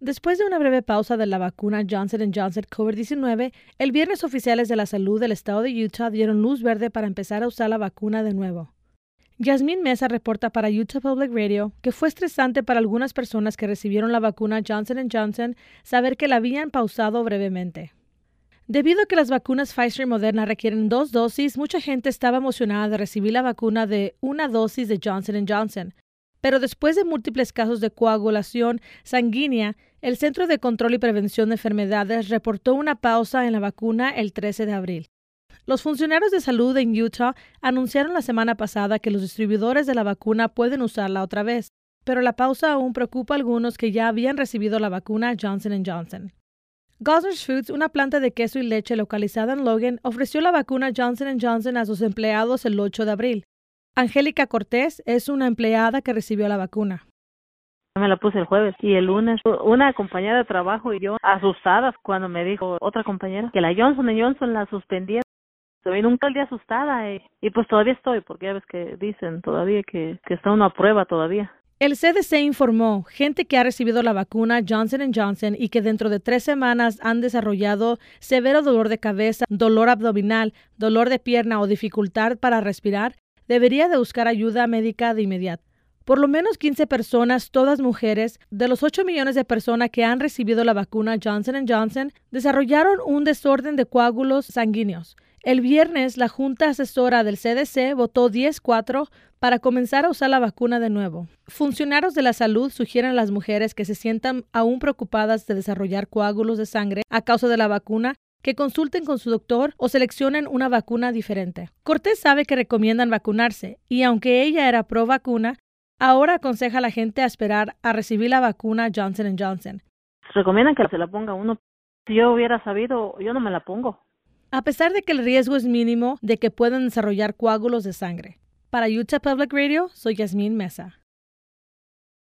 Después de una breve pausa de la vacuna Johnson Johnson COVID-19, el viernes oficiales de la salud del estado de Utah dieron luz verde para empezar a usar la vacuna de nuevo. Yasmín Mesa reporta para Utah Public Radio que fue estresante para algunas personas que recibieron la vacuna Johnson Johnson saber que la habían pausado brevemente. Debido a que las vacunas Pfizer y Moderna requieren dos dosis, mucha gente estaba emocionada de recibir la vacuna de una dosis de Johnson Johnson. Pero después de múltiples casos de coagulación sanguínea, el Centro de Control y Prevención de Enfermedades reportó una pausa en la vacuna el 13 de abril. Los funcionarios de salud en Utah anunciaron la semana pasada que los distribuidores de la vacuna pueden usarla otra vez, pero la pausa aún preocupa a algunos que ya habían recibido la vacuna Johnson Johnson. Gozzers Foods, una planta de queso y leche localizada en Logan, ofreció la vacuna Johnson Johnson a sus empleados el 8 de abril. Angélica Cortés es una empleada que recibió la vacuna. Me la puse el jueves y el lunes una compañera de trabajo y yo asustadas cuando me dijo otra compañera que la Johnson Johnson la suspendieron. Estoy nunca el día asustada y, y, pues todavía estoy porque ya ves que dicen todavía que, que está una prueba todavía. El CDC informó gente que ha recibido la vacuna Johnson Johnson y que dentro de tres semanas han desarrollado severo dolor de cabeza, dolor abdominal, dolor de pierna o dificultad para respirar, debería de buscar ayuda médica de inmediato. Por lo menos 15 personas, todas mujeres, de los 8 millones de personas que han recibido la vacuna Johnson Johnson, desarrollaron un desorden de coágulos sanguíneos. El viernes, la Junta Asesora del CDC votó 10-4 para comenzar a usar la vacuna de nuevo. Funcionarios de la salud sugieren a las mujeres que se sientan aún preocupadas de desarrollar coágulos de sangre a causa de la vacuna que consulten con su doctor o seleccionen una vacuna diferente. Cortés sabe que recomiendan vacunarse y aunque ella era pro vacuna, Ahora aconseja a la gente a esperar a recibir la vacuna Johnson Johnson. Recomiendan que se la ponga uno. Si yo hubiera sabido, yo no me la pongo. A pesar de que el riesgo es mínimo de que puedan desarrollar coágulos de sangre. Para Utah Public Radio, soy Yasmín Mesa.